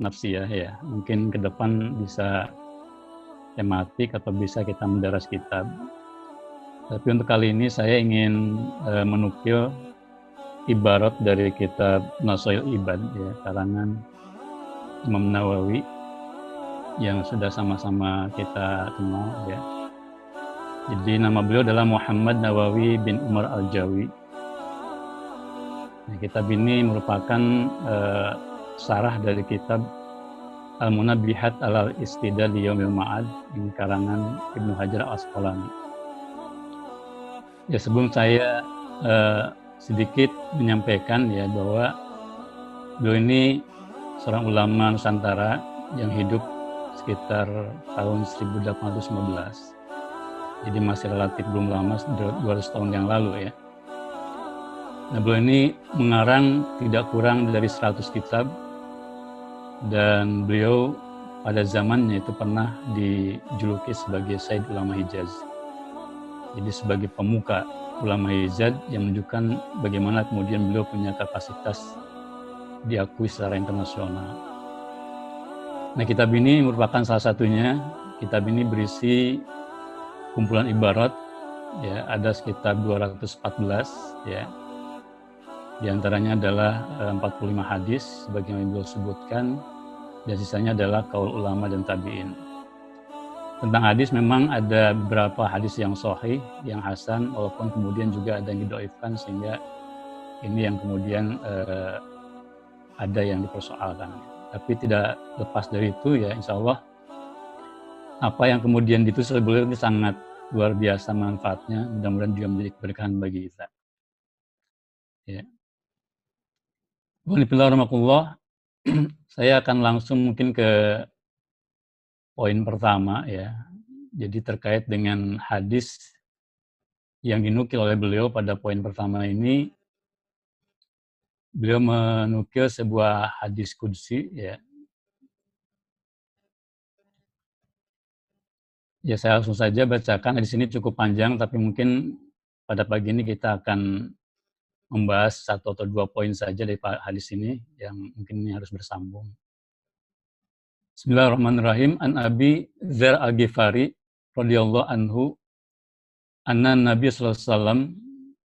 nafsiyah ya. Mungkin ke depan bisa tematik atau bisa kita mendaras kitab. Tapi untuk kali ini saya ingin uh, menukil ibarat dari kitab Nasoil Ibad ya, karangan Imam Nawawi yang sudah sama-sama kita kenal ya. Jadi nama beliau adalah Muhammad Nawawi bin Umar Al-Jawi. Nah, kitab ini merupakan uh, sarah dari kitab Al-Munabbihat alal Istidal di Yomil Ma'ad ini karangan Ibnu Hajar Asqalani. Ya sebelum saya uh, sedikit menyampaikan ya bahwa beliau ini seorang ulama Nusantara yang hidup sekitar tahun 1815 jadi masih relatif belum lama 200 tahun yang lalu ya. Nah beliau ini mengarang tidak kurang dari 100 kitab dan beliau pada zamannya itu pernah dijuluki sebagai Said Ulama Hijaz. Jadi sebagai pemuka ulama Hijaz yang menunjukkan bagaimana kemudian beliau punya kapasitas diakui secara internasional. Nah kitab ini merupakan salah satunya. Kitab ini berisi kumpulan ibarat ya ada sekitar 214 ya di antaranya adalah 45 eh, hadis sebagaimana beliau sebutkan dan sisanya adalah kaul ulama dan tabi'in. Tentang hadis memang ada beberapa hadis yang sahih, yang hasan, walaupun kemudian juga ada yang didoifkan sehingga ini yang kemudian eh, ada yang dipersoalkan. Tapi tidak lepas dari itu ya insya Allah apa yang kemudian ditulis ini sangat luar biasa manfaatnya. Mudah-mudahan juga menjadi keberkahan bagi kita. Ya. Bismillahirrahmanirrahim. Saya akan langsung mungkin ke poin pertama ya. Jadi terkait dengan hadis yang dinukil oleh beliau pada poin pertama ini beliau menukil sebuah hadis kudsi ya Ya saya langsung saja bacakan. Di sini cukup panjang, tapi mungkin pada pagi ini kita akan membahas satu atau dua poin saja dari hadis ini yang mungkin ini harus bersambung. Bismillahirrahmanirrahim. An Abi Zer Al-Ghifari radhiyallahu anhu anna Nabi sallallahu alaihi wasallam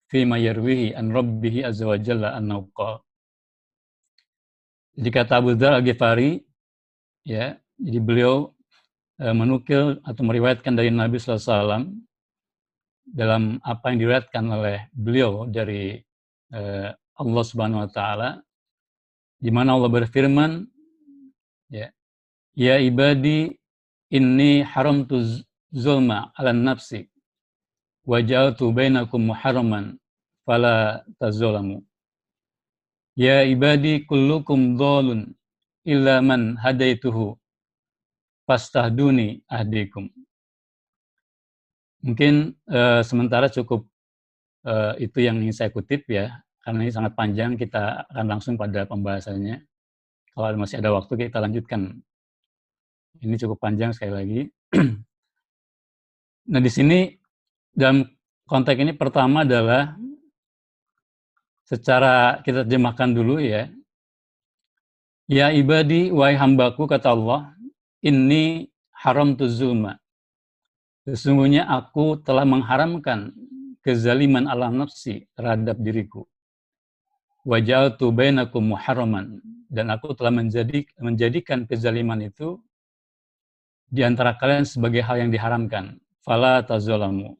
fi ma yarwihi an rabbihi azza wa jalla annahu Jadi kata Abu Dzar Al-Ghifari ya, jadi beliau Eh, menukil atau meriwayatkan dari Nabi SAW dalam apa yang diriwayatkan oleh beliau dari eh, Allah Subhanahu Wa Taala, di mana Allah berfirman, ya, ya ibadi inni haramtu zulma ala nafsi wa ja'altu bainakum muharraman fala tazulamu. Ya ibadi kullukum dhalun illa man hadaituhu fastahduni ahdikum. Mungkin uh, sementara cukup uh, itu yang ingin saya kutip ya, karena ini sangat panjang, kita akan langsung pada pembahasannya. Kalau masih ada waktu kita lanjutkan. Ini cukup panjang sekali lagi. nah di sini dalam konteks ini pertama adalah secara kita terjemahkan dulu ya. Ya ibadi, wahai hambaku, kata Allah, ini haram tu zulma. Sesungguhnya aku telah mengharamkan kezaliman ala nafsi terhadap diriku. Wajal tu bainakum muharraman. Dan aku telah menjadi, menjadikan kezaliman itu di antara kalian sebagai hal yang diharamkan. Fala tazolamu.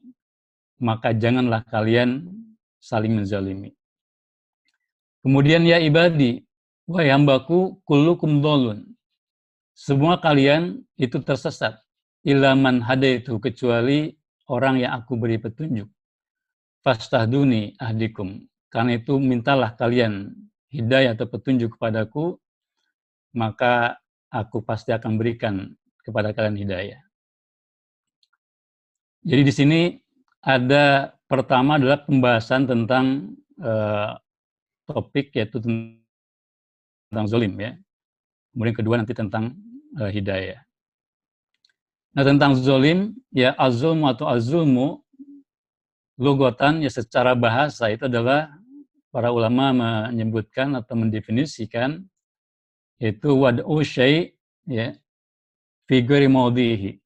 Maka janganlah kalian saling menzalimi. Kemudian ya ibadi, wahai hambaku, kullukum dolun. Semua kalian itu tersesat. Ilaman itu kecuali orang yang aku beri petunjuk. Fastahduni ahdikum. Karena itu mintalah kalian hidayah atau petunjuk kepadaku, maka aku pasti akan berikan kepada kalian hidayah. Jadi di sini ada pertama adalah pembahasan tentang uh, topik yaitu tentang zolim ya. Kemudian kedua nanti tentang uh, hidayah. Nah tentang zolim, ya azulmu atau azulmu, logotan ya secara bahasa itu adalah para ulama menyebutkan atau mendefinisikan Yaitu wad'u syai' ya figuri maudhihi.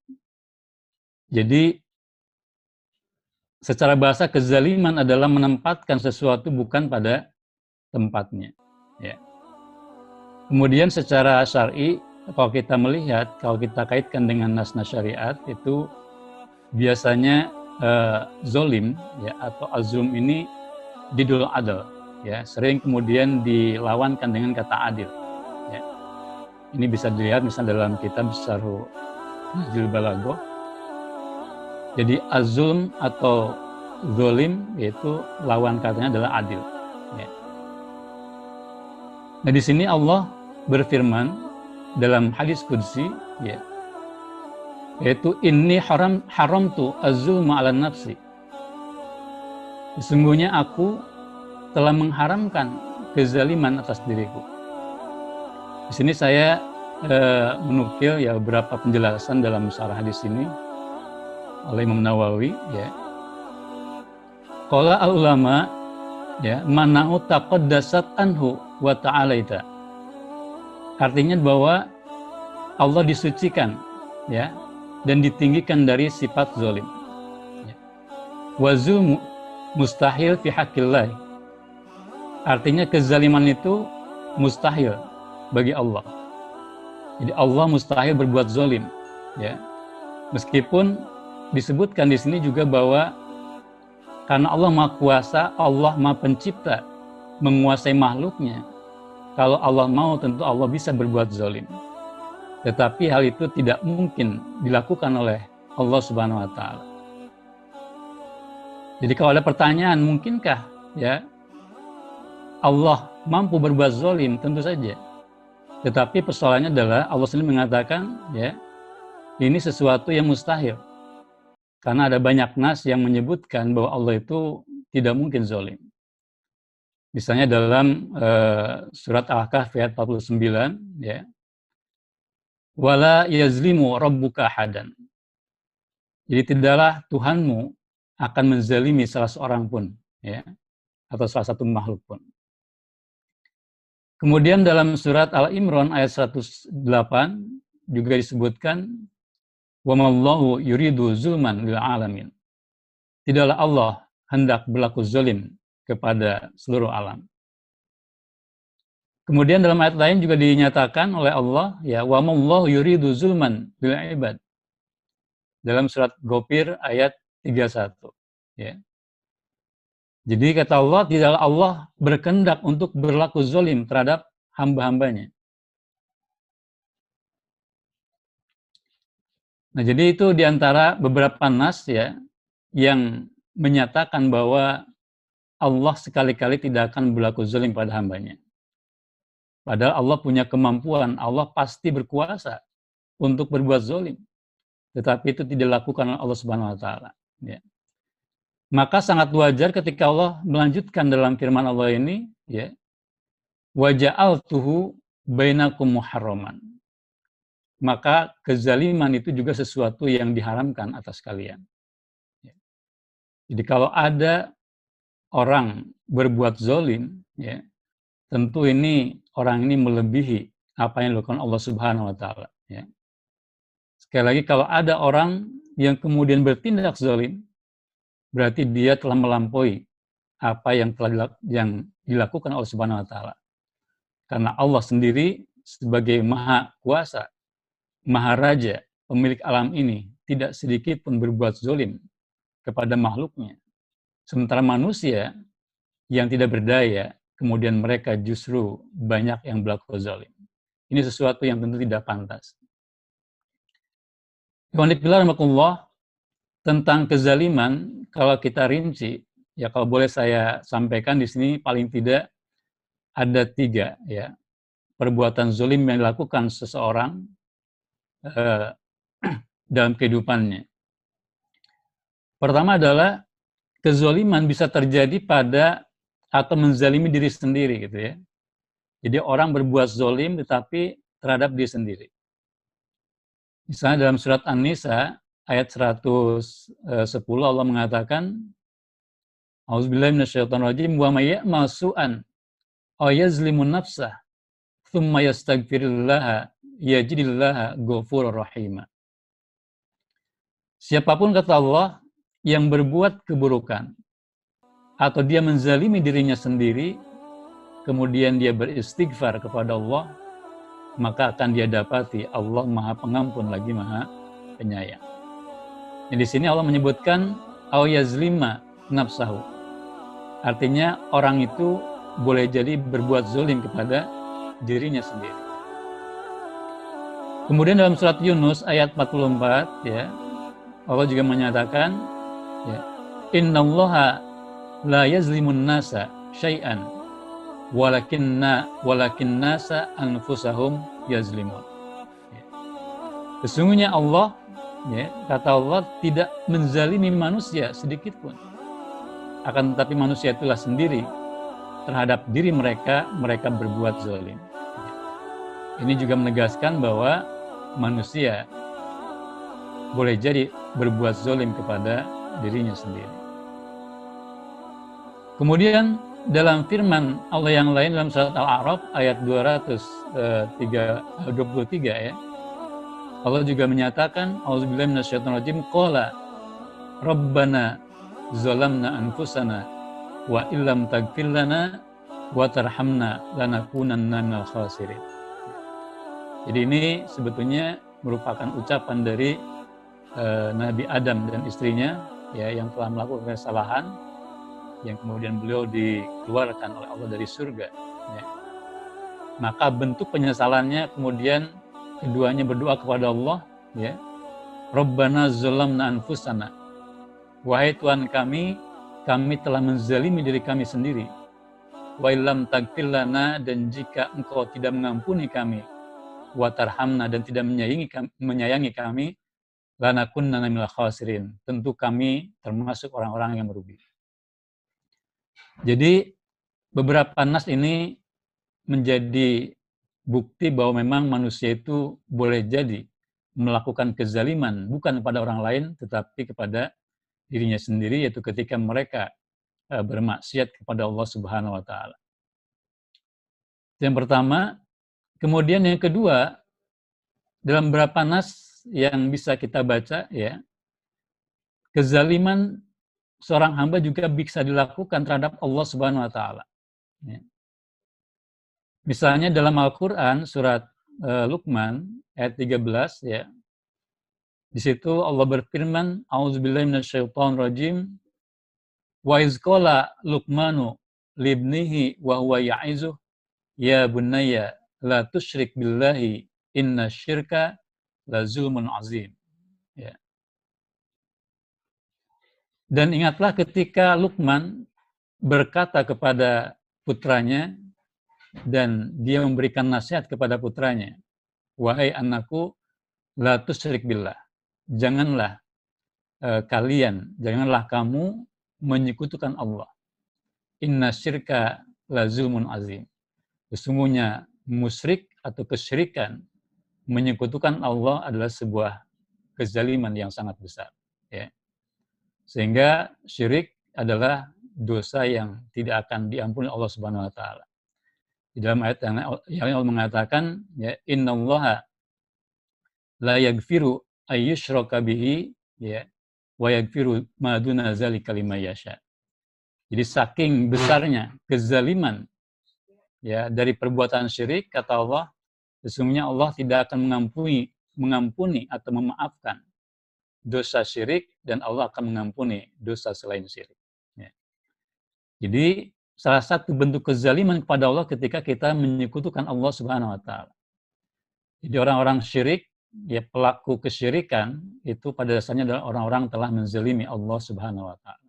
Jadi secara bahasa kezaliman adalah menempatkan sesuatu bukan pada tempatnya. Ya. Kemudian secara syar'i kalau kita melihat, kalau kita kaitkan dengan nas-nas syariat itu biasanya uh, zolim ya atau azum ini didul adil ya sering kemudian dilawankan dengan kata adil ya. ini bisa dilihat misalnya dalam kitab Syarhu Najul Balago jadi azulm atau zolim yaitu lawan katanya adalah adil ya. nah di sini Allah berfirman dalam hadis kudsi ya yaitu ini haram haram tu azulma ala nafsi. Sesungguhnya aku telah mengharamkan kezaliman atas diriku. Di sini saya e, menukil ya beberapa penjelasan dalam syarah hadis ini oleh Imam Nawawi ya. Qala al ulama ya mana'u taqaddasat anhu wa ta'alaita. Artinya bahwa Allah disucikan ya dan ditinggikan dari sifat zolim. Ya. Wazul mustahil fi. Artinya kezaliman itu mustahil bagi Allah. Jadi Allah mustahil berbuat zolim. Ya. Meskipun disebutkan di sini juga bahwa karena Allah Maha Kuasa, Allah Maha Pencipta, menguasai makhluknya. Kalau Allah mau tentu Allah bisa berbuat zolim. Tetapi hal itu tidak mungkin dilakukan oleh Allah Subhanahu wa taala. Jadi kalau ada pertanyaan, mungkinkah ya Allah mampu berbuat zolim? Tentu saja. Tetapi persoalannya adalah Allah sendiri mengatakan ya ini sesuatu yang mustahil. Karena ada banyak nas yang menyebutkan bahwa Allah itu tidak mungkin zolim. Misalnya dalam uh, surat Al-Kahfi ayat 49 ya wala yazlimu rabbuka hadan. Jadi tidaklah Tuhanmu akan menzalimi salah seorang pun, ya, atau salah satu makhluk pun. Kemudian dalam surat Al-Imran ayat 108 juga disebutkan wa mallahu yuridu zulman lil alamin. Tidaklah Allah hendak berlaku zalim kepada seluruh alam. Kemudian dalam ayat lain juga dinyatakan oleh Allah ya wa mallahu yuridu zulman bil ibad. Dalam surat Gopir ayat 31 ya. Jadi kata Allah tidaklah Allah berkehendak untuk berlaku zalim terhadap hamba-hambanya. Nah, jadi itu di antara beberapa nas ya yang menyatakan bahwa Allah sekali-kali tidak akan berlaku zalim pada hambanya. Padahal Allah punya kemampuan, Allah pasti berkuasa untuk berbuat zolim. Tetapi itu tidak dilakukan oleh Allah Subhanahu wa taala. Ya. Maka sangat wajar ketika Allah melanjutkan dalam firman Allah ini, ya, waja'al tuhu bainakum muharraman. Maka kezaliman itu juga sesuatu yang diharamkan atas kalian. Ya. Jadi kalau ada orang berbuat zolim, ya, tentu ini orang ini melebihi apa yang dilakukan Allah Subhanahu wa taala ya. Sekali lagi kalau ada orang yang kemudian bertindak zalim berarti dia telah melampaui apa yang telah yang dilakukan Allah Subhanahu wa taala. Karena Allah sendiri sebagai maha kuasa, maha raja, pemilik alam ini tidak sedikit pun berbuat zalim kepada makhluknya. Sementara manusia yang tidak berdaya, kemudian mereka justru banyak yang berlaku zalim. Ini sesuatu yang tentu tidak pantas. Allah tentang kezaliman, kalau kita rinci, ya kalau boleh saya sampaikan di sini paling tidak ada tiga ya perbuatan zalim yang dilakukan seseorang eh, dalam kehidupannya. Pertama adalah kezaliman bisa terjadi pada atau menzalimi diri sendiri gitu ya. Jadi orang berbuat zolim tetapi terhadap diri sendiri. Misalnya dalam surat An-Nisa ayat 110 Allah mengatakan Auzubillahi minasyaitonirrajim wa may ya'mal su'an aw yazlimu nafsah thumma yastaghfirillaha yajidillaha ghafurur rahim. Siapa pun kata Allah yang berbuat keburukan atau dia menzalimi dirinya sendiri kemudian dia beristighfar kepada Allah maka akan dia dapati Allah Maha Pengampun lagi Maha Penyayang. Jadi di sini Allah menyebutkan au yazlima nafsahu. Artinya orang itu boleh jadi berbuat zolim kepada dirinya sendiri. Kemudian dalam surat Yunus ayat 44 ya Allah juga menyatakan ya innallaha la yazlimun nasa syai'an walakinna walakin nasa anfusahum yazlimun. Ya. Sesungguhnya Allah ya, kata Allah tidak menzalimi manusia sedikit pun. Akan tetapi manusia itulah sendiri terhadap diri mereka, mereka berbuat zalim. Ini juga menegaskan bahwa manusia boleh jadi berbuat zalim kepada dirinya sendiri. Kemudian dalam firman Allah yang lain dalam surat Al-A'raf ayat 223 ya. Allah juga menyatakan auzubillahi minasyaitonirrajim qala rabbana zalamna anfusana wa illam taghfir lana wa tarhamna lanakunanna minal khasirin. Jadi ini sebetulnya merupakan ucapan dari uh, Nabi Adam dan istrinya ya yang telah melakukan kesalahan yang kemudian beliau dikeluarkan oleh Allah dari surga. Ya. Maka bentuk penyesalannya kemudian keduanya berdoa kepada Allah, ya. Rabbana zalamna anfusana. Wahai Tuhan kami, kami telah menzalimi diri kami sendiri. Wa illam tagfir lana dan jika engkau tidak mengampuni kami, wa tarhamna dan tidak menyayangi kami, menyayangi kami, lanakunna minal khasirin. Tentu kami termasuk orang-orang yang merugi. Jadi beberapa nas ini menjadi bukti bahwa memang manusia itu boleh jadi melakukan kezaliman bukan kepada orang lain tetapi kepada dirinya sendiri yaitu ketika mereka eh, bermaksiat kepada Allah Subhanahu wa taala. Yang pertama, kemudian yang kedua dalam beberapa nas yang bisa kita baca ya kezaliman seorang hamba juga bisa dilakukan terhadap Allah Subhanahu wa taala. Ya. Misalnya dalam Al-Qur'an surat uh, Luqman ayat 13 ya. Di situ Allah berfirman, "A'udzubillahi minasyaitonirrajim. Wa iz qala Luqmanu libnihi wa huwa ya'izuh, ya bunayya la tusyrik billahi inna syirka la zulmun azim." Ya. Dan ingatlah ketika Luqman berkata kepada putranya, dan dia memberikan nasihat kepada putranya, wahai anakku, la tusyrik billah. Janganlah uh, kalian, janganlah kamu menyekutukan Allah. Inna syirka la zulmun azim. Sesungguhnya musyrik atau kesyirikan menyekutukan Allah adalah sebuah kezaliman yang sangat besar. Ya. Sehingga syirik adalah dosa yang tidak akan diampuni Allah Subhanahu wa taala. Di dalam ayat yang, Allah mengatakan ya innallaha la yaghfiru ayyushraka bihi ya wa yaghfiru ma duna zalika liman yasha. Jadi saking besarnya kezaliman ya dari perbuatan syirik kata Allah sesungguhnya Allah tidak akan mengampuni mengampuni atau memaafkan dosa syirik dan Allah akan mengampuni dosa selain syirik. Ya. Jadi salah satu bentuk kezaliman kepada Allah ketika kita menyekutukan Allah Subhanahu wa taala. Jadi orang-orang syirik, ya pelaku kesyirikan itu pada dasarnya adalah orang-orang telah menzalimi Allah Subhanahu wa taala.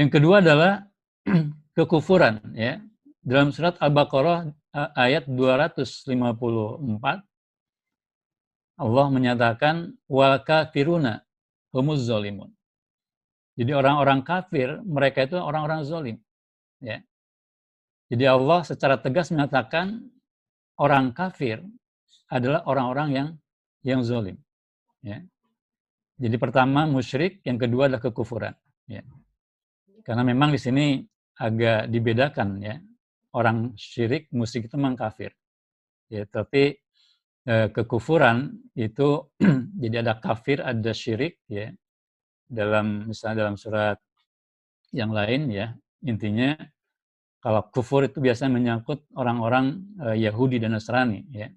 Yang kedua adalah kekufuran ya. Dalam surat Al-Baqarah ayat 254 Allah menyatakan wal kafiruna humuz zalimun. Jadi orang-orang kafir, mereka itu orang-orang zalim. Ya. Jadi Allah secara tegas mengatakan orang kafir adalah orang-orang yang yang zalim. Ya. Jadi pertama musyrik, yang kedua adalah kekufuran. Ya. Karena memang di sini agak dibedakan ya orang syirik, musyrik itu memang kafir. Ya, tapi kekufuran itu jadi ada kafir, ada syirik ya. Dalam misalnya dalam surat yang lain ya, intinya kalau kufur itu biasanya menyangkut orang-orang eh, Yahudi dan Nasrani ya.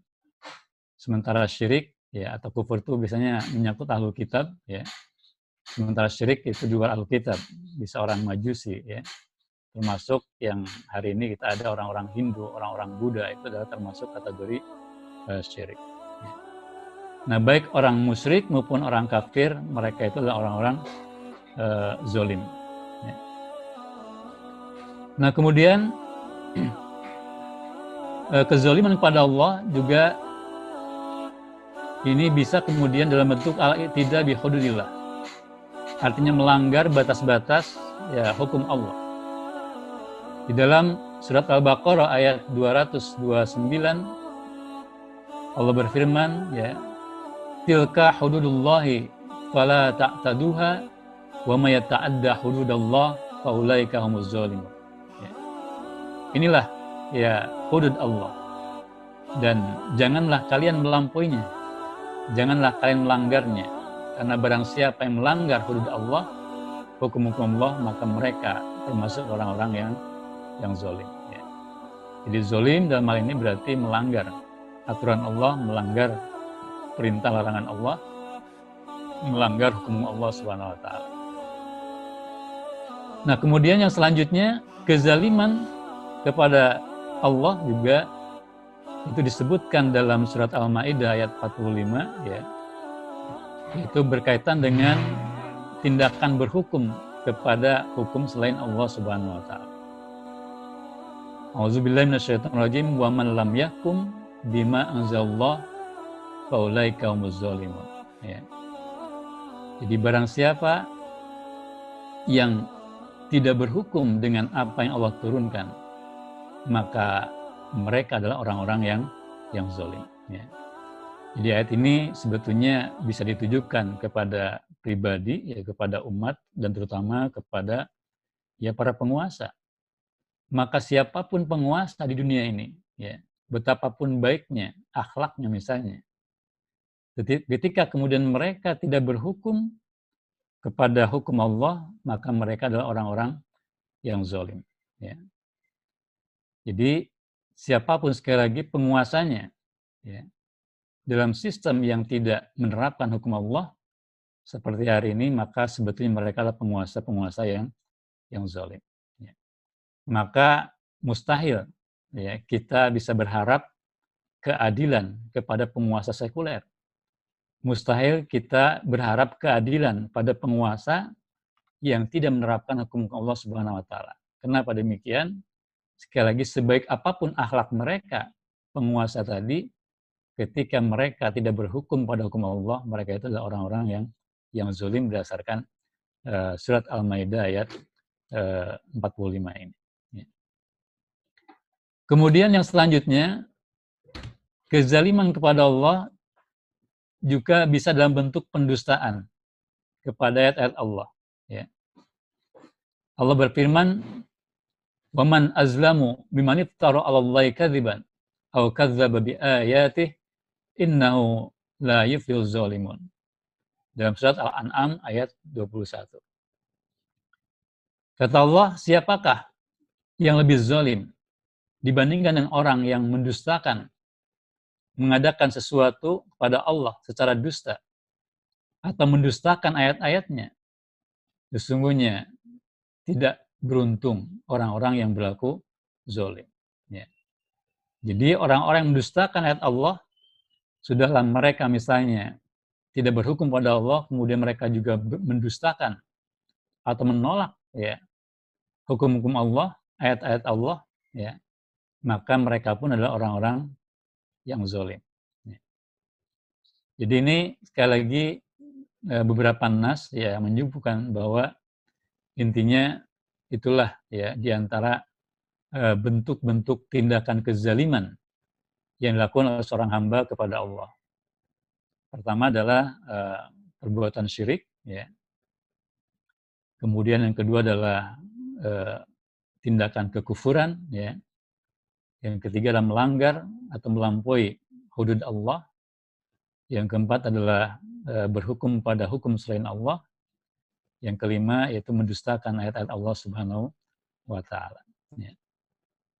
Sementara syirik ya atau kufur itu biasanya menyangkut ahlu kitab ya. Sementara syirik itu juga ahlu kitab, bisa orang Majusi ya. Termasuk yang hari ini kita ada orang-orang Hindu, orang-orang Buddha itu adalah termasuk kategori syirik. Ya. Nah, baik orang musyrik maupun orang kafir, mereka itu adalah orang-orang uh, zolim. Nah kemudian eh, kezaliman kepada Allah juga ini bisa kemudian dalam bentuk al-i'tida bi hududillah. Artinya melanggar batas-batas ya hukum Allah. Di dalam surat Al-Baqarah ayat 229 Allah berfirman ya tilka hududullahi fala ta'taduha wa may yata'adda hududallah faulaika humuz zalimun. Inilah ya hudud Allah. Dan janganlah kalian melampauinya. Janganlah kalian melanggarnya. Karena barang siapa yang melanggar hudud Allah, hukum-hukum Allah, maka mereka termasuk orang-orang yang yang zolim. Ya. Jadi zolim dalam hal ini berarti melanggar aturan Allah, melanggar perintah larangan Allah, melanggar hukum Allah Subhanahu wa taala. Nah, kemudian yang selanjutnya kezaliman kepada Allah juga itu disebutkan dalam surat Al-Maidah ayat 45 ya. Itu berkaitan dengan tindakan berhukum kepada hukum selain Allah Subhanahu wa taala. Auzubillahi minasyaitonirrajim wa man lam yakum bima anzalallah faulaika humuz zalimun. Ya. Jadi barang siapa yang tidak berhukum dengan apa yang Allah turunkan, maka mereka adalah orang-orang yang yang zolim. Ya. Jadi ayat ini sebetulnya bisa ditujukan kepada pribadi, ya kepada umat dan terutama kepada ya para penguasa. Maka siapa pun penguasa di dunia ini, ya betapapun baiknya akhlaknya misalnya, ketika kemudian mereka tidak berhukum kepada hukum Allah, maka mereka adalah orang-orang yang zolim. Ya. Jadi siapa pun sekali lagi penguasanya ya, dalam sistem yang tidak menerapkan hukum Allah seperti hari ini, maka sebetulnya mereka adalah penguasa-penguasa yang yang zalim. Ya. Maka mustahil ya kita bisa berharap keadilan kepada penguasa sekuler. Mustahil kita berharap keadilan pada penguasa yang tidak menerapkan hukum Allah Subhanahu wa taala. Kenapa demikian? sekali lagi sebaik apa pun akhlak mereka penguasa tadi ketika mereka tidak berhukum pada hukum Allah mereka itu adalah orang-orang yang yang zulim berdasarkan uh, surat Al-Maidah ayat eh, uh, 45 ini. Kemudian yang selanjutnya kezaliman kepada Allah juga bisa dalam bentuk pendustaan kepada ayat-ayat Allah. Ya. Allah berfirman, Waman azlamu biman iftara 'ala Allahi kadzdzaba bi ayatihi innahu la yuflihuz zalimun. Dalam surat Al-An'am ayat 21. Kata Allah, siapakah yang lebih zalim dibandingkan dengan orang yang mendustakan mengadakan sesuatu kepada Allah secara dusta atau mendustakan ayat-ayatnya. Sesungguhnya tidak beruntung orang-orang yang berlaku zolim. Ya. Jadi orang-orang yang mendustakan ayat Allah, sudahlah mereka misalnya tidak berhukum pada Allah, kemudian mereka juga mendustakan atau menolak ya hukum-hukum Allah, ayat-ayat Allah, ya maka mereka pun adalah orang-orang yang zolim. Ya. Jadi ini sekali lagi eh, beberapa nas ya menyebutkan bahwa intinya itulah ya di antara eh, bentuk-bentuk tindakan kezaliman yang dilakukan oleh seorang hamba kepada Allah. Pertama adalah uh, perbuatan syirik, ya. Kemudian yang kedua adalah tindakan kekufuran, ya. Yang ketiga adalah melanggar atau melampaui hudud Allah. Yang keempat adalah e, berhukum pada hukum selain Allah. Yang kelima yaitu mendustakan ayat-ayat Allah Subhanahu wa taala. Ya.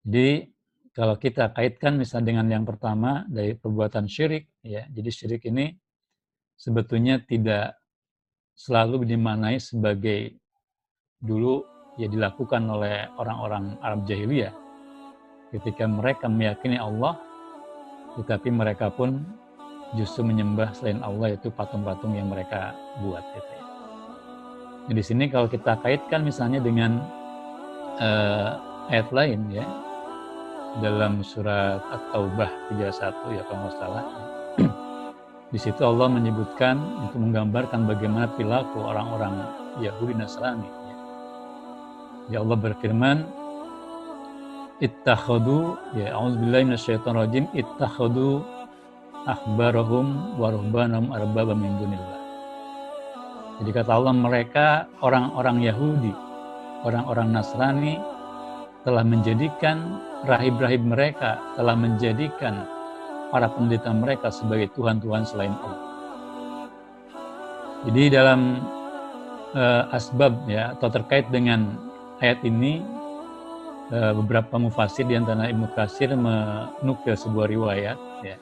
Jadi kalau kita kaitkan misalnya dengan yang pertama dari perbuatan syirik ya. Jadi syirik ini sebetulnya tidak selalu dimanai sebagai dulu ya dilakukan oleh orang-orang Arab jahiliyah ketika mereka meyakini Allah tetapi mereka pun justru menyembah selain Allah itu patung-patung yang mereka buat gitu ya. Nah, di sini kalau kita kaitkan misalnya dengan uh, ayat lain ya dalam surat At-Taubah 31 ya kalau nggak salah. di situ Allah menyebutkan untuk menggambarkan bagaimana perilaku orang-orang Yahudi Nasrani. Ya. ya Allah berfirman, ittakhadu ya auzubillahi minasyaitonir rajim ittakhadu akhbarahum wa ruhbanahum arbaba min dunillah. Jadi kata Allah mereka orang-orang Yahudi, orang-orang Nasrani telah menjadikan rahib-rahib mereka, telah menjadikan para pendeta mereka sebagai Tuhan-Tuhan selain Allah. Jadi dalam uh, asbab ya atau terkait dengan ayat ini beberapa mufasir di antara Ibnu Katsir menukil sebuah riwayat ya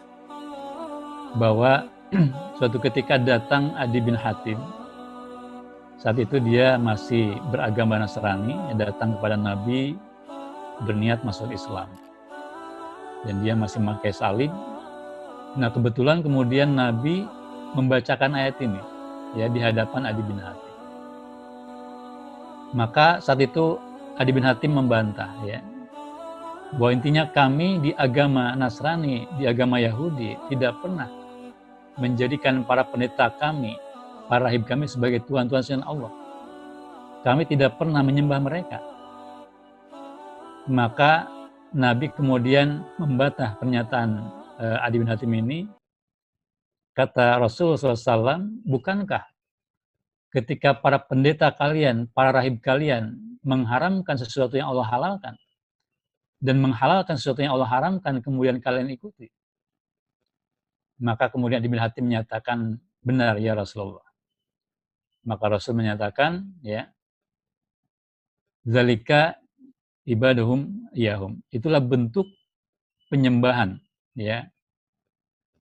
bahwa suatu ketika datang Adi bin Hatim saat itu dia masih beragama Nasrani, datang kepada Nabi berniat masuk Islam. Dan dia masih memakai salib. Nah kebetulan kemudian Nabi membacakan ayat ini ya di hadapan Adi bin Hatim. Maka saat itu Adi bin Hatim membantah ya bahwa intinya kami di agama Nasrani, di agama Yahudi tidak pernah menjadikan para pendeta kami para rahib kami sebagai Tuhan-Tuhan selain Allah. Kami tidak pernah menyembah mereka. Maka Nabi kemudian membantah pernyataan uh, Adi bin Hatim ini. Kata Rasulullah SAW, bukankah ketika para pendeta kalian, para rahib kalian mengharamkan sesuatu yang Allah halalkan, dan menghalalkan sesuatu yang Allah haramkan, kemudian kalian ikuti. Maka kemudian bin Hatim menyatakan, benar ya Rasulullah. Maka Rasul menyatakan, ya, zalika ibadahum yahum. Itulah bentuk penyembahan, ya.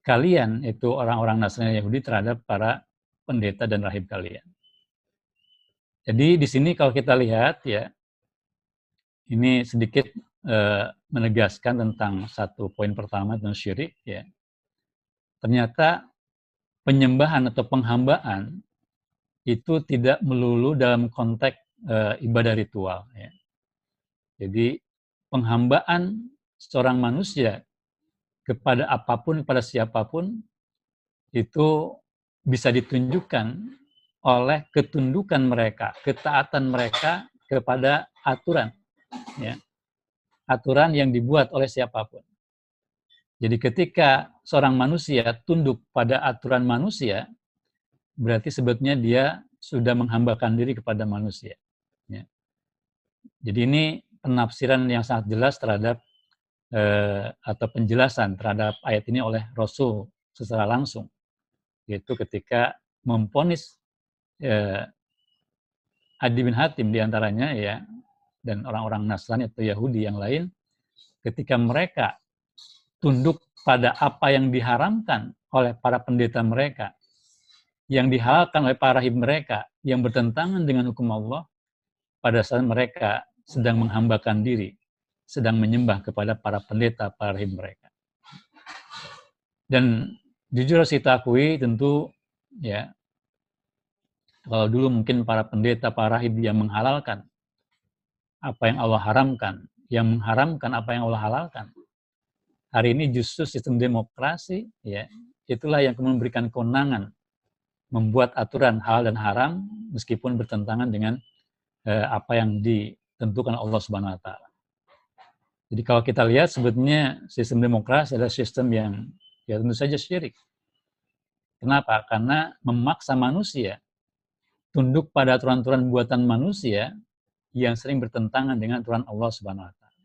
Kalian itu orang-orang Nasrani Yahudi terhadap para pendeta dan rahib kalian. Jadi di sini kalau kita lihat ya, ini sedikit eh, menegaskan tentang satu poin pertama tentang syirik ya. Ternyata penyembahan atau penghambaan itu tidak melulu dalam konteks e, ibadah ritual. Ya. Jadi penghambaan seorang manusia kepada apa pun, pada siapa pun, itu bisa ditunjukkan oleh ketundukan mereka, ketaatan mereka kepada aturan. Ya. Aturan yang dibuat oleh siapa pun. Jadi ketika seorang manusia tunduk pada aturan manusia, berarti sebetulnya dia sudah menghambakan diri kepada manusia. Ya. Jadi ini penafsiran yang sangat jelas terhadap eh, atau penjelasan terhadap ayat ini oleh Rasul secara langsung, yaitu ketika memponis eh, Adi bin Hatim di antaranya ya dan orang-orang Nasrani atau Yahudi yang lain, ketika mereka tunduk pada apa yang diharamkan oleh para pendeta mereka yang dihalalkan oleh para rahib mereka yang bertentangan dengan hukum Allah pada saat mereka sedang menghambakan diri, sedang menyembah kepada para pendeta, para rahib mereka. Dan jujur harus kita akui tentu ya kalau dulu mungkin para pendeta, para rahib yang menghalalkan apa yang Allah haramkan, yang mengharamkan apa yang Allah halalkan. Hari ini justru sistem demokrasi ya itulah yang memberikan kewenangan membuat aturan hal dan haram meskipun bertentangan dengan eh, apa yang ditentukan Allah Subhanahu wa taala. Jadi kalau kita lihat sebetulnya sistem demokrasi adalah sistem yang ya tentu saja syirik. Kenapa? Karena memaksa manusia tunduk pada aturan-aturan buatan manusia yang sering bertentangan dengan aturan Allah Subhanahu wa taala.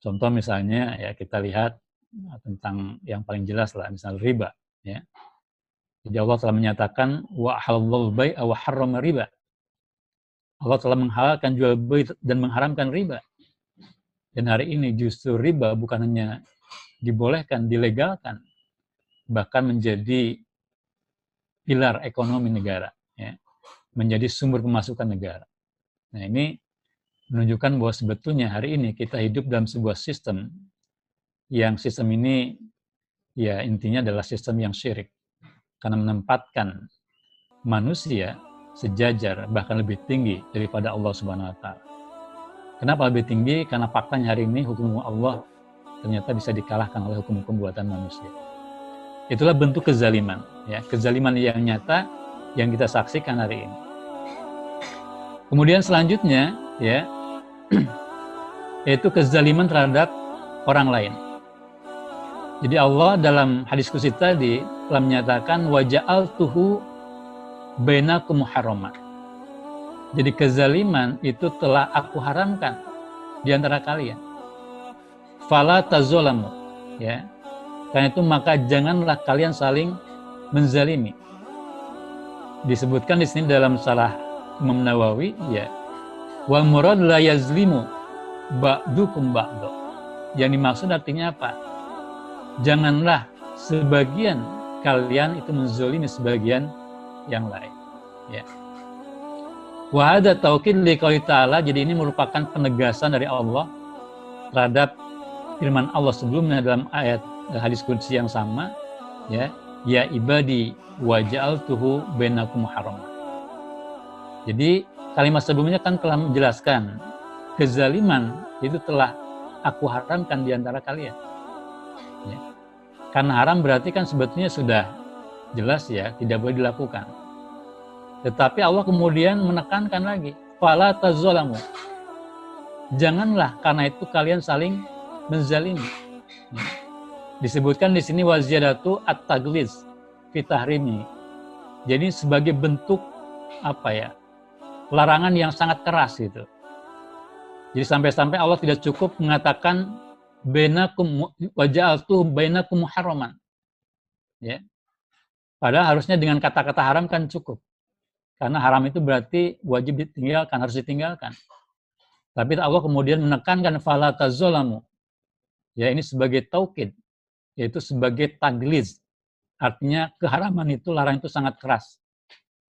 Contoh misalnya ya kita lihat tentang yang paling jelas lah, misal riba. Ya. Jadi Allah telah menyatakan wa halal bai wa harrama riba. Allah telah menghalalkan jual beli dan mengharamkan riba. Dan hari ini justru riba bukan hanya dibolehkan, dilegalkan, bahkan menjadi pilar ekonomi negara, ya. menjadi sumber pemasukan negara. Nah ini menunjukkan bahwa sebetulnya hari ini kita hidup dalam sebuah sistem yang sistem ini ya intinya adalah sistem yang syirik karena menempatkan manusia sejajar bahkan lebih tinggi daripada Allah Subhanahu wa taala. Kenapa lebih tinggi? Karena faktanya hari ini hukum Allah ternyata bisa dikalahkan oleh hukum-hukum buatan manusia. Itulah bentuk kezaliman, ya, kezaliman yang nyata yang kita saksikan hari ini. Kemudian selanjutnya, ya, yaitu kezaliman terhadap orang lain. Jadi Allah dalam hadis kursi tadi telah menyatakan waja'al tuhu bainakum haramat. Jadi kezaliman itu telah aku haramkan di antara kalian. Fala tazolamu. Ya. Karena itu maka janganlah kalian saling menzalimi. Disebutkan di sini dalam salah Imam Nawawi ya. Wal murad la yazlimu ba'dukum ba'du. Yang dimaksud artinya apa? Janganlah sebagian kalian itu menzalimi sebagian yang lain. Ya. Wahada taukid liqauli ta'ala, jadi ini merupakan penegasan dari Allah terhadap firman Allah sebelumnya dalam ayat hadis kunci yang sama, ya, ya ibadi wajal tuhu benakum haram. Jadi kalimat sebelumnya kan telah menjelaskan kezaliman itu telah aku haramkan di antara kalian. Ya. Karena haram berarti kan sebetulnya sudah jelas ya, tidak boleh dilakukan. Tetapi Allah kemudian menekankan lagi, fala tazolamu. Janganlah karena itu kalian saling menzalimi. Disebutkan di sini waziyadatu at-tagliz fitahrimi. Jadi sebagai bentuk apa ya? larangan yang sangat keras itu. Jadi sampai-sampai Allah tidak cukup mengatakan bainakum waja'altu bainakum haraman. Ya. Padahal harusnya dengan kata-kata haram kan cukup. Karena haram itu berarti wajib ditinggalkan, harus ditinggalkan. Tapi Allah kemudian menekankan fala tazolamu. Ya ini sebagai taukid, yaitu sebagai tagliz. Artinya keharaman itu, larang itu sangat keras.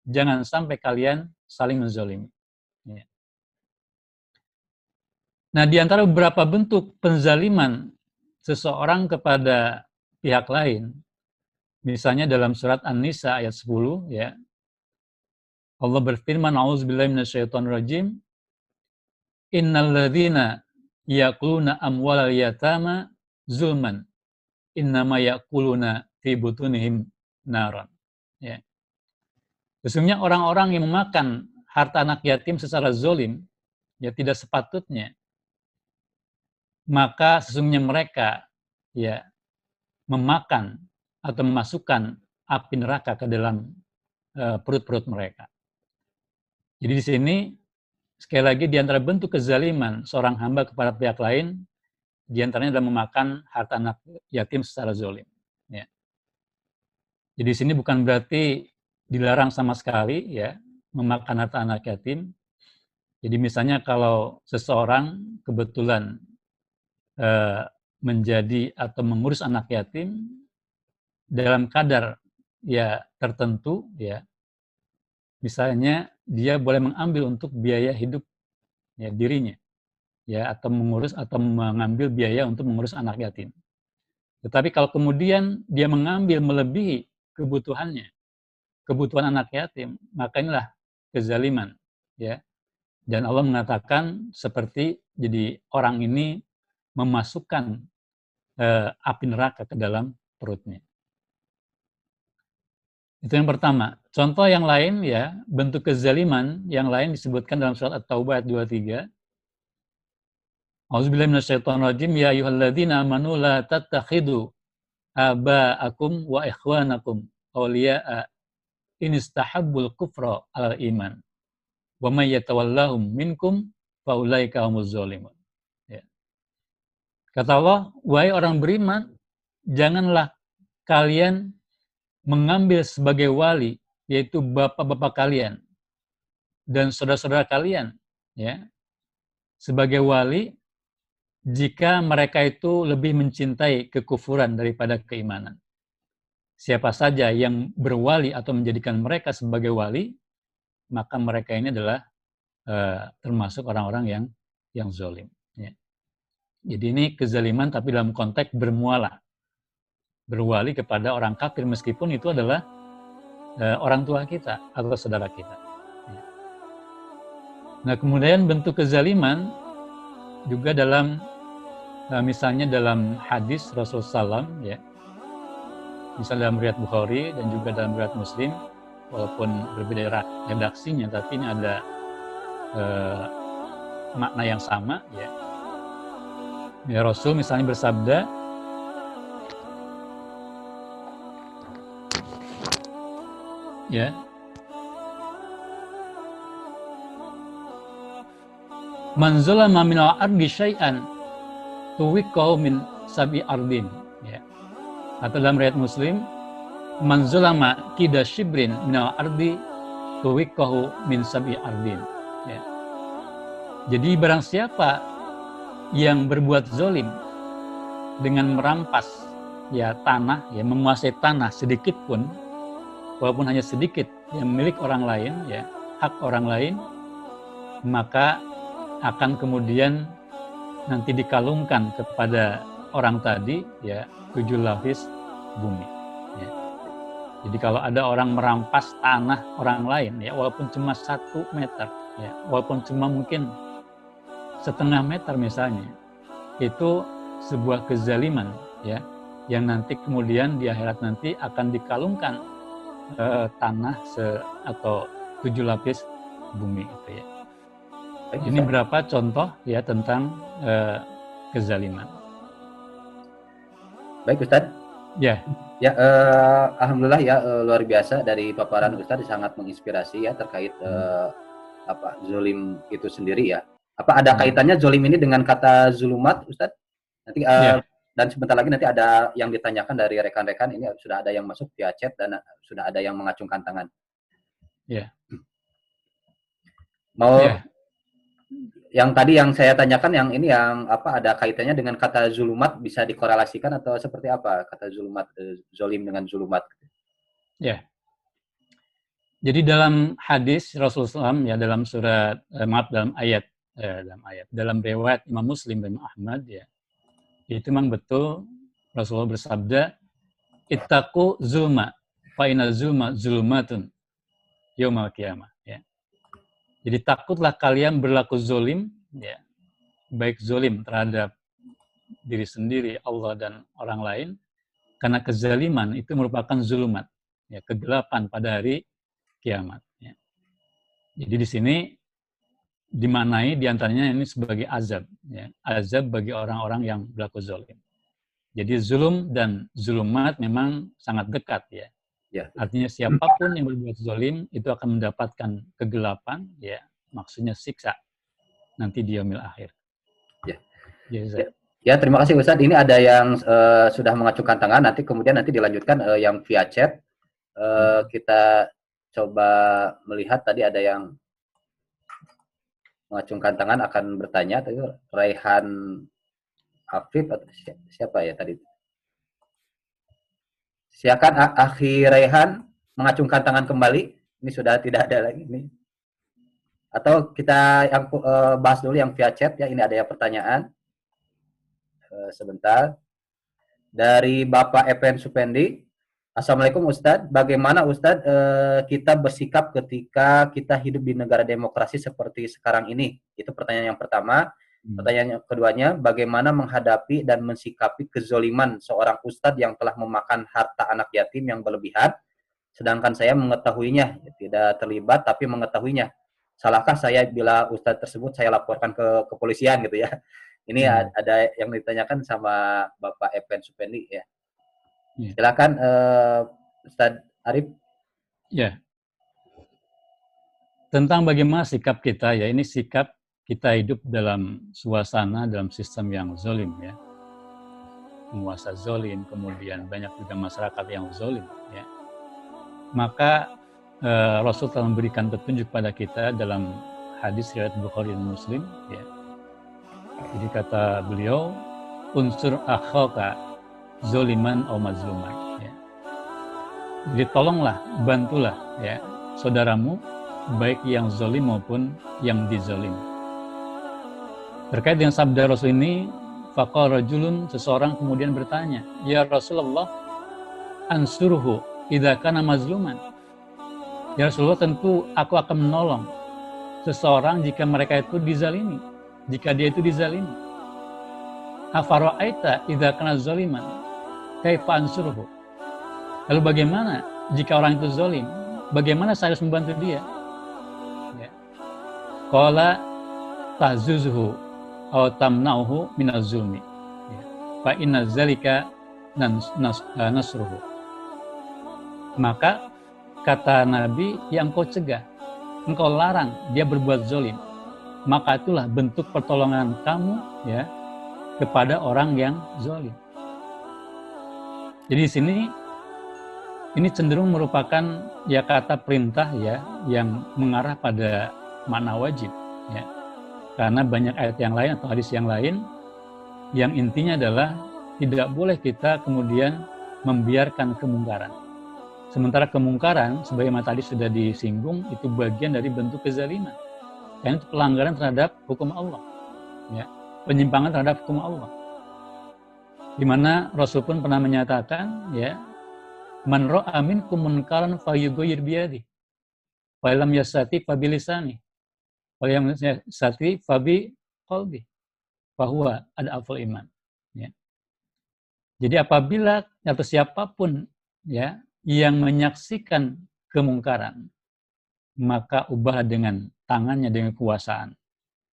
Jangan sampai kalian saling menzolimi. Ya. Nah, di antara beberapa bentuk penzaliman seseorang kepada pihak lain, misalnya dalam surat An-Nisa ayat 10, ya, Allah berfirman, A'udzubillahi minasyaitonirrajim, Innal ladzina yaquluna amwalal yatama zulman innama yaquluna fi butunihim naran. Ya. Sesungguhnya orang-orang yang memakan harta anak yatim secara zolim, ya tidak sepatutnya, maka sesungguhnya mereka ya memakan atau memasukkan api neraka ke dalam uh, perut-perut mereka. Jadi di sini sekali lagi di antara bentuk kezaliman seorang hamba kepada pihak lain di antaranya adalah memakan harta anak yatim secara zolim. Ya. Jadi di sini bukan berarti dilarang sama sekali ya memakan harta anak yatim. Jadi misalnya kalau seseorang kebetulan eh, menjadi atau mengurus anak yatim dalam kadar ya tertentu ya misalnya dia boleh mengambil untuk biaya hidup ya dirinya ya atau mengurus atau mengambil biaya untuk mengurus anak yatim. Tetapi kalau kemudian dia mengambil melebihi kebutuhannya, kebutuhan anak yatim, maka inilah kezaliman ya. Dan Allah mengatakan seperti jadi orang ini memasukkan eh, api neraka ke dalam perutnya. Itu yang pertama. Contoh yang lain ya, bentuk kezaliman yang lain disebutkan dalam surat At-Taubah ayat 23. Auzubillahi minasyaitonirrajim ya ayyuhalladzina amanu la tattakhidu aba'akum wa ikhwanakum awliya'a in istahabbul kufra 'alal iman. Wa may yatawallahum minkum fa ulaika humuz zalimun. Ya. Kata Allah, wahai orang beriman, janganlah kalian mengambil sebagai wali, yaitu bapak-bapak kalian dan saudara-saudara kalian, ya, sebagai wali jika mereka itu lebih mencintai kekufuran daripada keimanan. Siapa saja yang berwali atau menjadikan mereka sebagai wali, maka mereka ini adalah uh, termasuk orang-orang yang yang zolim. Ya. Jadi ini kezaliman tapi dalam konteks bermuala. Berwali kepada orang kafir meskipun itu adalah uh, orang tua kita atau saudara kita. Ya. Nah kemudian bentuk kezaliman juga dalam uh, misalnya dalam hadis Rasulullah SAW ya, misalnya dalam riwayat Bukhari dan juga dalam riwayat Muslim, walaupun berbeda redaksinya, tapi ini ada uh, makna yang sama ya. Ya Rasul misalnya bersabda, ya, Man zulama min al-ardi syai'an tuwiqahu min sabi ardin. Ya. Atau dalam riwayat Muslim, Man zulama kida shibrin min al-ardi tuwiqahu min sabi ardin. Ya. Jadi barang siapa yang berbuat zolim dengan merampas ya tanah, ya menguasai tanah sedikit pun, walaupun hanya sedikit yang milik orang lain, ya hak orang lain, maka akan kemudian nanti dikalungkan kepada orang tadi ya tujuh lapis bumi. Ya. Jadi kalau ada orang merampas tanah orang lain ya walaupun cuma satu meter ya walaupun cuma mungkin setengah meter misalnya, itu sebuah kezaliman ya yang nanti kemudian di akhirat nanti akan dikalungkan uh, tanah se atau tujuh lapis bumi itu ya. Ini berapa contoh ya tentang uh, kezaliman. Baik Ustaz. Ya. Ya, uh, alhamdulillah ya uh, luar biasa dari paparan Ustaz sangat menginspirasi ya terkait uh, apa zolim itu sendiri ya. Apa ada hmm. kaitannya zolim ini dengan kata zulumat, Ustadz? Nanti uh, yeah. dan sebentar lagi nanti ada yang ditanyakan dari rekan-rekan ini sudah ada yang masuk via chat dan sudah ada yang mengacungkan tangan. Ya. Mau yeah. Yang tadi yang saya tanyakan yang ini yang apa ada kaitannya dengan kata zulumat bisa dikorelasikan atau seperti apa kata zulumat uh, zolim dengan zulumat? Ya. Jadi dalam hadis Rasulullah SAW ya dalam surat eh, maaf dalam ayat eh, dalam ayat dalam riwayat Imam Muslim dan Ahmad ya itu memang betul Rasulullah bersabda ittaqu zulma fa inna zulma zulmatun yaumal qiyamah ya jadi takutlah kalian berlaku zolim ya baik zolim terhadap diri sendiri Allah dan orang lain karena kezaliman itu merupakan zulumat ya kegelapan pada hari kiamat ya. jadi di sini dimanai di antaranya ini sebagai azab, ya. azab bagi orang-orang yang berlaku zolim. Jadi zulum dan zulumat memang sangat dekat ya. Ya. Artinya siapa pun yang berbuat zolim itu akan mendapatkan kegelapan, ya maksudnya siksa nanti di yaumil akhir. Ya. Ya, ya. ya terima kasih Ustadz. Ini ada yang uh, sudah mengacukan tangan, nanti kemudian nanti dilanjutkan uh, yang via chat. Uh, kita coba melihat tadi ada yang mengacungkan tangan akan bertanya tadi Raihan Afif atau siapa ya tadi? Silakan Akhi Raihan mengacungkan tangan kembali. Ini sudah tidak ada lagi ini. Atau kita yang uh, bahas dulu yang via chat ya. Ini ada yang pertanyaan. Uh, sebentar. Dari Bapak Epen Supendi. Assalamualaikum Ustadz, bagaimana Ustadz eh, kita bersikap ketika kita hidup di negara demokrasi seperti sekarang ini? Itu pertanyaan yang pertama. Hmm. Pertanyaan keduanya, bagaimana menghadapi dan mensikapi kezoliman seorang Ustadz yang telah memakan harta anak yatim yang berlebihan, sedangkan saya mengetahuinya, ya, tidak terlibat tapi mengetahuinya. Salahkah saya bila Ustadz tersebut saya laporkan ke kepolisian gitu ya? Ini hmm. ada yang ditanyakan sama Bapak Epen Supendi ya. Yeah. Silakan uh, Ustaz Arif. Ya. Tentang bagaimana sikap kita ya, ini sikap kita hidup dalam suasana dalam sistem yang zolim ya. penguasa zolim, kemudian banyak juga masyarakat yang zolim. Ya. Maka eh, Rasul telah memberikan petunjuk pada kita dalam hadis riwayat Bukhari dan Muslim. Ya. Jadi kata beliau, unsur akhaka zoliman atau mazluman. Ya. Jadi tolonglah, bantulah ya saudaramu, baik yang zolim maupun yang dizolim. Terkait dengan sabda Rasul ini, Fakal rajulun seseorang kemudian bertanya, Ya Rasulullah, ansurhu idha kana mazluman. Ya Rasulullah tentu aku akan menolong seseorang jika mereka itu dizalimi, jika dia itu dizalimi. Afara'aita idha kana zaliman, kaifa ansurhu. Lalu bagaimana jika orang itu zalim? Bagaimana saya harus membantu dia? Ya. Qala tahzuzuhu atau tamnauhu minaz. Ya. Fa inna zalika eh. Maka kata Nabi yang kau cegah, engkau larang dia berbuat zolim, maka itulah bentuk pertolongan kamu ya kepada orang yang zolim. Jadi di sini ini cenderung merupakan ya kata perintah ya yang mengarah pada makna wajib ya karena banyak ayat yang lain atau hadis yang lain yang intinya adalah tidak boleh kita kemudian membiarkan kemungkaran. Sementara kemungkaran, sebagaimana tadi sudah disinggung, itu bagian dari bentuk kezaliman. Dan itu pelanggaran terhadap hukum Allah. Ya, penyimpangan terhadap hukum Allah. Di mana Rasul pun pernah menyatakan, ya, man ra'a minkum munkaran falyughayyir biyadi. Fa lam yastati fa bilisani yang sati fabi kolbi bahwa ada afal iman. Ya. Jadi apabila atau siapa pun ya yang menyaksikan kemungkaran, maka ubah dengan tangannya dengan kekuasaan.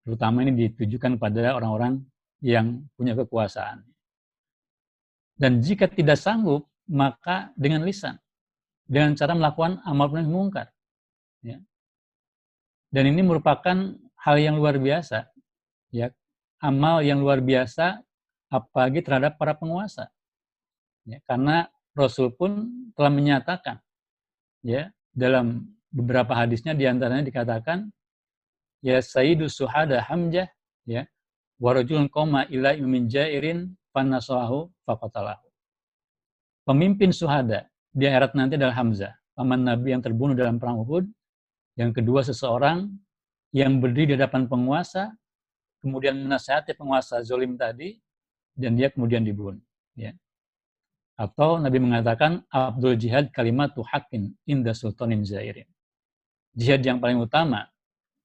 Terutama ini ditujukan pada orang-orang yang punya kekuasaan. Dan jika tidak sanggup, maka dengan lisan. Dengan cara melakukan amal mungkar. Ya. Dan ini merupakan hal yang luar biasa, ya amal yang luar biasa, apalagi terhadap para penguasa. Ya, karena Rasul pun telah menyatakan, ya dalam beberapa hadisnya di antaranya dikatakan, ya Sayyidu Suhada Hamzah, ya warajulun koma ila min jairin panasahu faqatalahu. Pemimpin suhada di akhirat nanti adalah Hamzah, paman Nabi yang terbunuh dalam perang Uhud yang kedua, seseorang yang berdiri di hadapan penguasa, kemudian menasihati penguasa zolim tadi, dan dia kemudian dibunuh. Ya. Atau Nabi mengatakan, Abdul Jihad kalimatu hakin inda sultanin zairin. Jihad yang paling utama,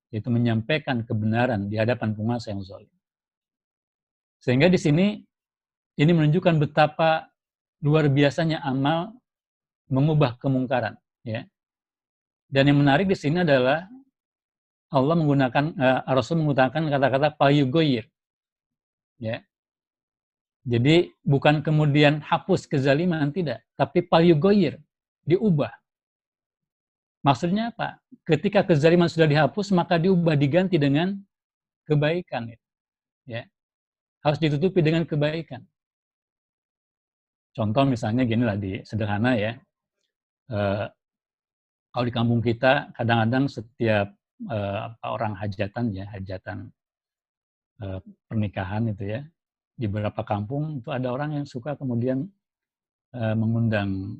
yaitu menyampaikan kebenaran di hadapan penguasa yang zolim. Sehingga di sini, ini menunjukkan betapa luar biasanya amal mengubah kemungkaran. Ya. Dan yang menarik di sini adalah Allah menggunakan uh, Rasul menggunakan kata-kata payugoyir. Ya. Jadi bukan kemudian hapus kezaliman tidak, tapi payugoyir diubah. Maksudnya apa? Ketika kezaliman sudah dihapus, maka diubah diganti dengan kebaikan. Ya. Harus ditutupi dengan kebaikan. Contoh misalnya gini lah di sederhana ya. Uh, kalau di kampung kita kadang-kadang setiap uh, orang hajatan ya hajatan uh, pernikahan itu ya di beberapa kampung itu ada orang yang suka kemudian uh, mengundang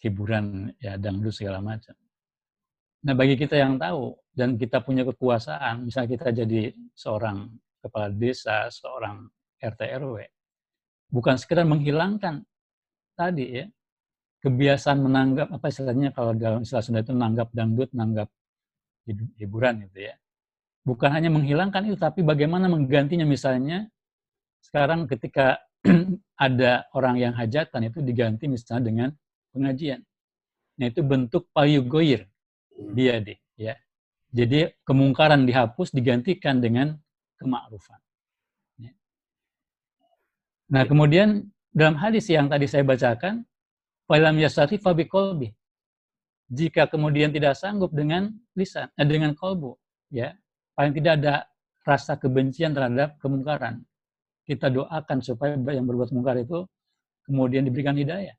hiburan ya dangdut segala macam. Nah bagi kita yang tahu dan kita punya kekuasaan, misalnya kita jadi seorang kepala desa, seorang RT RW, bukan sekedar menghilangkan tadi ya kebiasaan menanggap apa istilahnya kalau dalam istilah Sunda itu menanggap dangdut, menanggap hiburan gitu ya. Bukan hanya menghilangkan itu, tapi bagaimana menggantinya misalnya sekarang ketika ada orang yang hajatan itu diganti misalnya dengan pengajian. Nah itu bentuk payugoyir dia deh ya. Jadi kemungkaran dihapus digantikan dengan kemakrufan. Ya. Nah kemudian dalam hadis yang tadi saya bacakan Falam yasati fabi kolbi. Jika kemudian tidak sanggup dengan lisan, eh, dengan kolbu, ya, paling tidak ada rasa kebencian terhadap kemungkaran. Kita doakan supaya yang berbuat mungkar itu kemudian diberikan hidayah.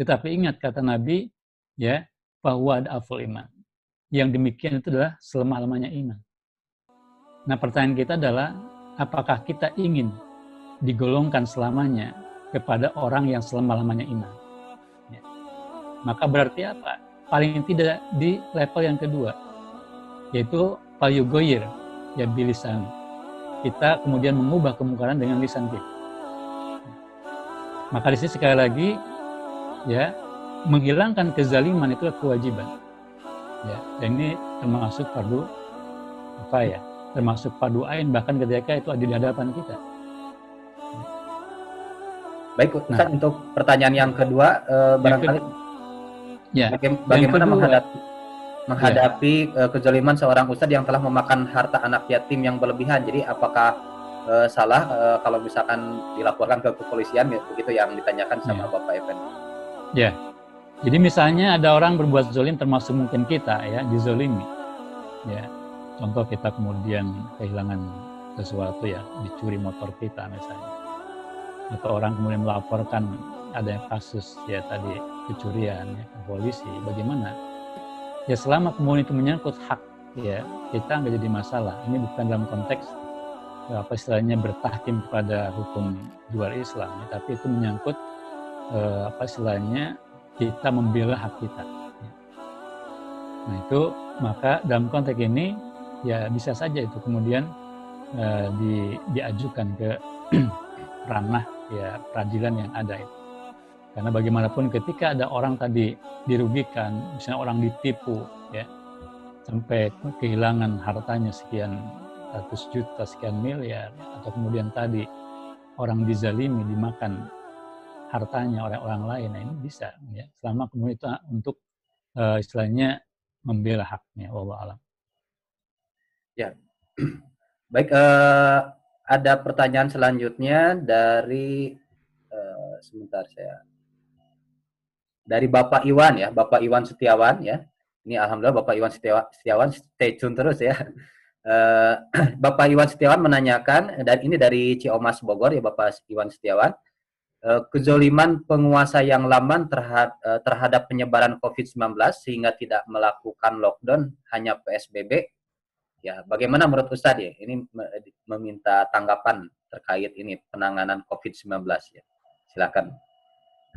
Tetapi ingat kata Nabi, ya, bahwa ada aful iman. Yang demikian itu adalah selemah-lemahnya iman. Nah pertanyaan kita adalah, apakah kita ingin digolongkan selamanya kepada orang yang selemah-lemahnya iman? Maka berarti apa? Paling tidak di level yang kedua, yaitu payugoyir, ya bilisan. Kita kemudian mengubah kemungkaran dengan lisan kita. Maka di sini sekali lagi ya menghilangkan kezaliman itu kewajiban ya dan ini termasuk fardu apa ya termasuk fardu ain bahkan ketika itu ada di hadapan kita baik Ustaz nah, untuk pertanyaan yang kedua eh, barangkali ya bagaimana kedua, menghadapi menghadapi ya. uh, kezaliman seorang ustadz yang telah memakan harta anak yatim yang berlebihan jadi apakah uh, salah uh, kalau misalkan dilaporkan ke kepolisian begitu yang ditanyakan sama ya. Bapak Effendi Ya. Jadi misalnya ada orang berbuat zolim termasuk mungkin kita ya dizolimi. Ya. Contoh kita kemudian kehilangan sesuatu ya, dicuri motor kita misalnya. Atau orang kemudian melaporkan ada kasus ya tadi kecurian ya, polisi. Bagaimana? Ya selama kemudian itu menyangkut hak ya kita nggak jadi masalah. Ini bukan dalam konteks ya, apa istilahnya bertahkim kepada hukum luar Islam, ya, tapi itu menyangkut eh, apa istilahnya kita membela hak kita. Nah itu maka dalam konteks ini ya bisa saja itu kemudian eh, di, diajukan ke ranah ya peradilan yang ada itu. Karena bagaimanapun ketika ada orang tadi dirugikan, misalnya orang ditipu ya sampai kehilangan hartanya sekian ratus juta, sekian miliar, atau kemudian tadi orang dizalimi, dimakan hartanya oleh orang lain. Nah, ini bisa ya. Selama kemudian itu untuk uh, istilahnya membela haknya Allah alam. Ya. Baik, uh, ada pertanyaan selanjutnya dari uh, sebentar saya dari Bapak Iwan ya, Bapak Iwan Setiawan ya. Ini alhamdulillah Bapak Iwan Setiawan, stay tune terus ya. Uh, Bapak Iwan Setiawan menanyakan dan ini dari Ciomas Bogor ya Bapak Iwan Setiawan. Eh, kezoliman penguasa yang lama terhadap, eh, terhadap penyebaran COVID-19 sehingga tidak melakukan lockdown hanya PSBB. Ya, bagaimana menurut Ustadz ya? Ini meminta tanggapan terkait ini penanganan COVID-19 ya. Silakan.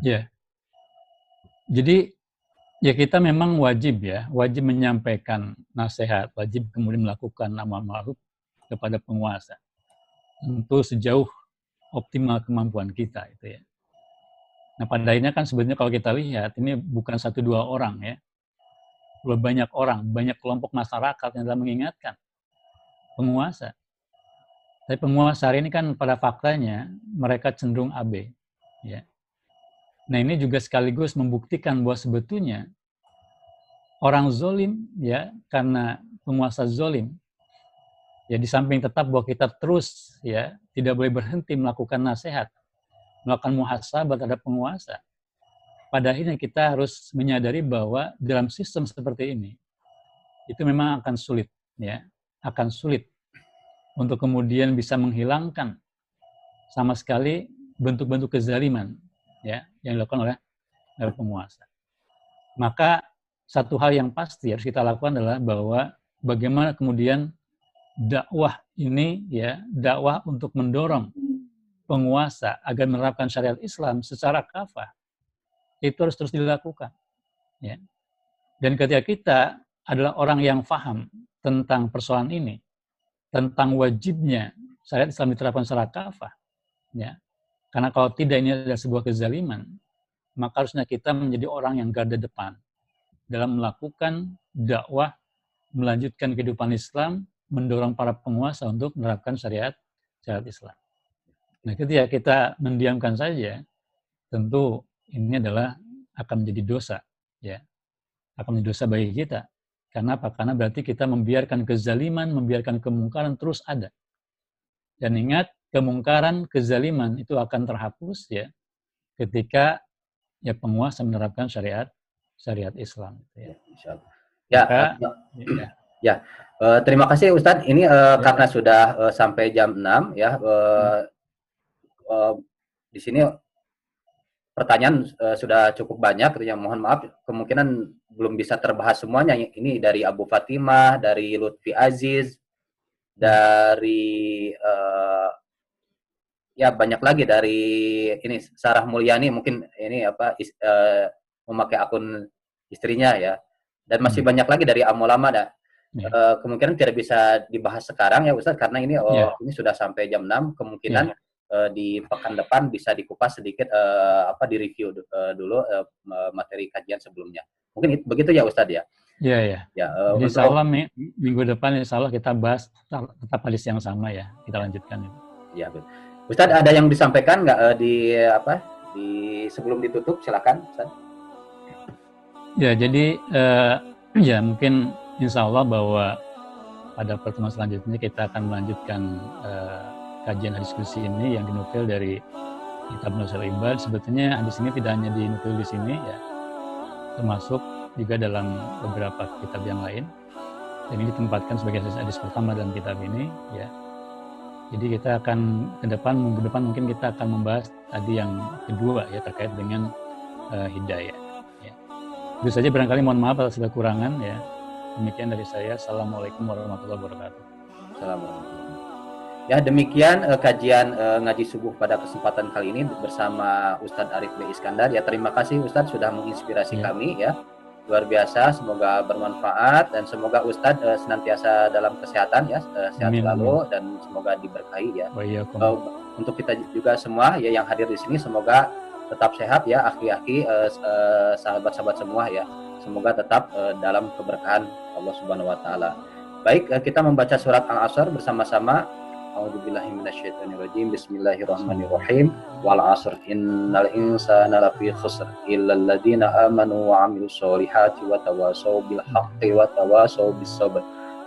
Ya. Jadi ya kita memang wajib ya, wajib menyampaikan nasihat, wajib kemudian melakukan nama ma'ruf kepada penguasa. Tentu sejauh optimal kemampuan kita itu ya. Nah pada akhirnya kan sebenarnya kalau kita lihat ini bukan satu dua orang ya, banyak orang, banyak kelompok masyarakat yang telah mengingatkan penguasa. Tapi penguasa hari ini kan pada faktanya mereka cenderung AB. Ya. Nah ini juga sekaligus membuktikan bahwa sebetulnya orang zolim ya karena penguasa zolim ya di samping tetap bahwa kita terus ya tidak boleh berhenti melakukan nasihat, melakukan muhasabah terhadap penguasa. Pada akhirnya kita harus menyadari bahwa dalam sistem seperti ini itu memang akan sulit ya, akan sulit untuk kemudian bisa menghilangkan sama sekali bentuk-bentuk kezaliman ya yang dilakukan oleh, penguasa. Maka satu hal yang pasti harus kita lakukan adalah bahwa bagaimana kemudian dakwah ini ya dakwah untuk mendorong penguasa agar menerapkan syariat Islam secara kafah itu harus terus dilakukan ya dan ketika kita adalah orang yang faham tentang persoalan ini tentang wajibnya syariat Islam diterapkan secara kafah ya karena kalau tidak ini adalah sebuah kezaliman maka harusnya kita menjadi orang yang garda depan dalam melakukan dakwah melanjutkan kehidupan Islam mendorong para penguasa untuk menerapkan syariat syariat Islam. Nah, ketika kita mendiamkan saja, tentu ini adalah akan menjadi dosa, ya, akan menjadi dosa bagi kita. Karena apa? Karena berarti kita membiarkan kezaliman, membiarkan kemungkaran terus ada. Dan ingat, kemungkaran, kezaliman itu akan terhapus ya ketika ya penguasa menerapkan syariat syariat Islam. Ya, ya, Maka, ya, ya. Uh, terima kasih Ustadz. Ini uh, ya. karena sudah uh, sampai jam 6 ya. Uh, uh, di sini pertanyaan uh, sudah cukup banyak, gitu ya. Mohon maaf, kemungkinan belum bisa terbahas semuanya. Ini dari Abu Fatimah, dari Lutfi Aziz, dari uh, ya banyak lagi dari ini Sarah Mulyani mungkin ini apa is, uh, memakai akun istrinya ya dan masih hmm. banyak lagi dari Amolama dah. Yeah. Ya. Uh, kemungkinan tidak bisa dibahas sekarang ya Ustaz karena ini oh yeah. ini sudah sampai jam 6 kemungkinan yeah. Ya. uh, di pekan depan bisa dikupas sedikit uh, apa di review uh, dulu uh, materi kajian sebelumnya. Mungkin itu, begitu ya Ustaz ya. Iya, iya. Ya, uh, Jadi insya Allah minggu depan insya Allah kita bahas tetap hadis yang sama ya. Kita lanjutkan. Ya, betul. Ustadz ada yang disampaikan nggak uh, di apa di sebelum ditutup silakan Ustadz. Ya jadi uh, ya mungkin Insya Allah bahwa pada pertemuan selanjutnya kita akan melanjutkan uh, kajian diskusi ini yang dinukil dari kitab Nusal Ibad. Sebetulnya hadis ini tidak hanya dinukil di sini ya, termasuk juga dalam beberapa kitab yang lain. Dan ini ditempatkan sebagai hadis pertama dalam kitab ini ya jadi kita akan ke depan, minggu depan mungkin kita akan membahas tadi yang kedua ya terkait dengan uh, hidayah. Ya. Itu saja barangkali mohon maaf atas segala kurangan ya. Demikian dari saya. Assalamualaikum warahmatullahi wabarakatuh. Assalamualaikum. Ya demikian uh, kajian uh, ngaji subuh pada kesempatan kali ini bersama Ustadz Arif B. Iskandar. Ya terima kasih Ustadz sudah menginspirasi ya. kami ya luar biasa. Semoga bermanfaat dan semoga Ustadz uh, senantiasa dalam kesehatan ya, uh, sehat amin, selalu dan semoga diberkahi ya. Uh, untuk kita juga semua ya yang hadir di sini semoga tetap sehat ya, aki-aki uh, uh, sahabat-sahabat semua ya. Semoga tetap uh, dalam keberkahan Allah Subhanahu wa taala. Baik, uh, kita membaca surat Al-Asr bersama-sama A'udzubillahi minasyaitonirrajim.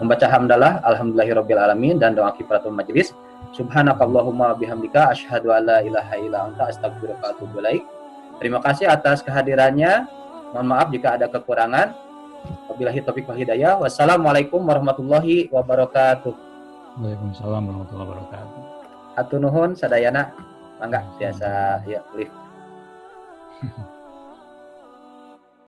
Membaca hamdalah alhamdulillahirabbil alamin dan doa kifaratul majlis. Subhanakallahumma bihamdika asyhadu an la ilaha illa anta astaghfiruka wa atubu. Terima kasih atas kehadirannya. Mohon maaf jika ada kekurangan. Wabillahi taufiq wal hidayah. Wassalamualaikum warahmatullahi wabarakatuh. Waalaikumsalam warahmatullahi wabarakatuh. Atunuhun sadayana, mangga biasa ya lift.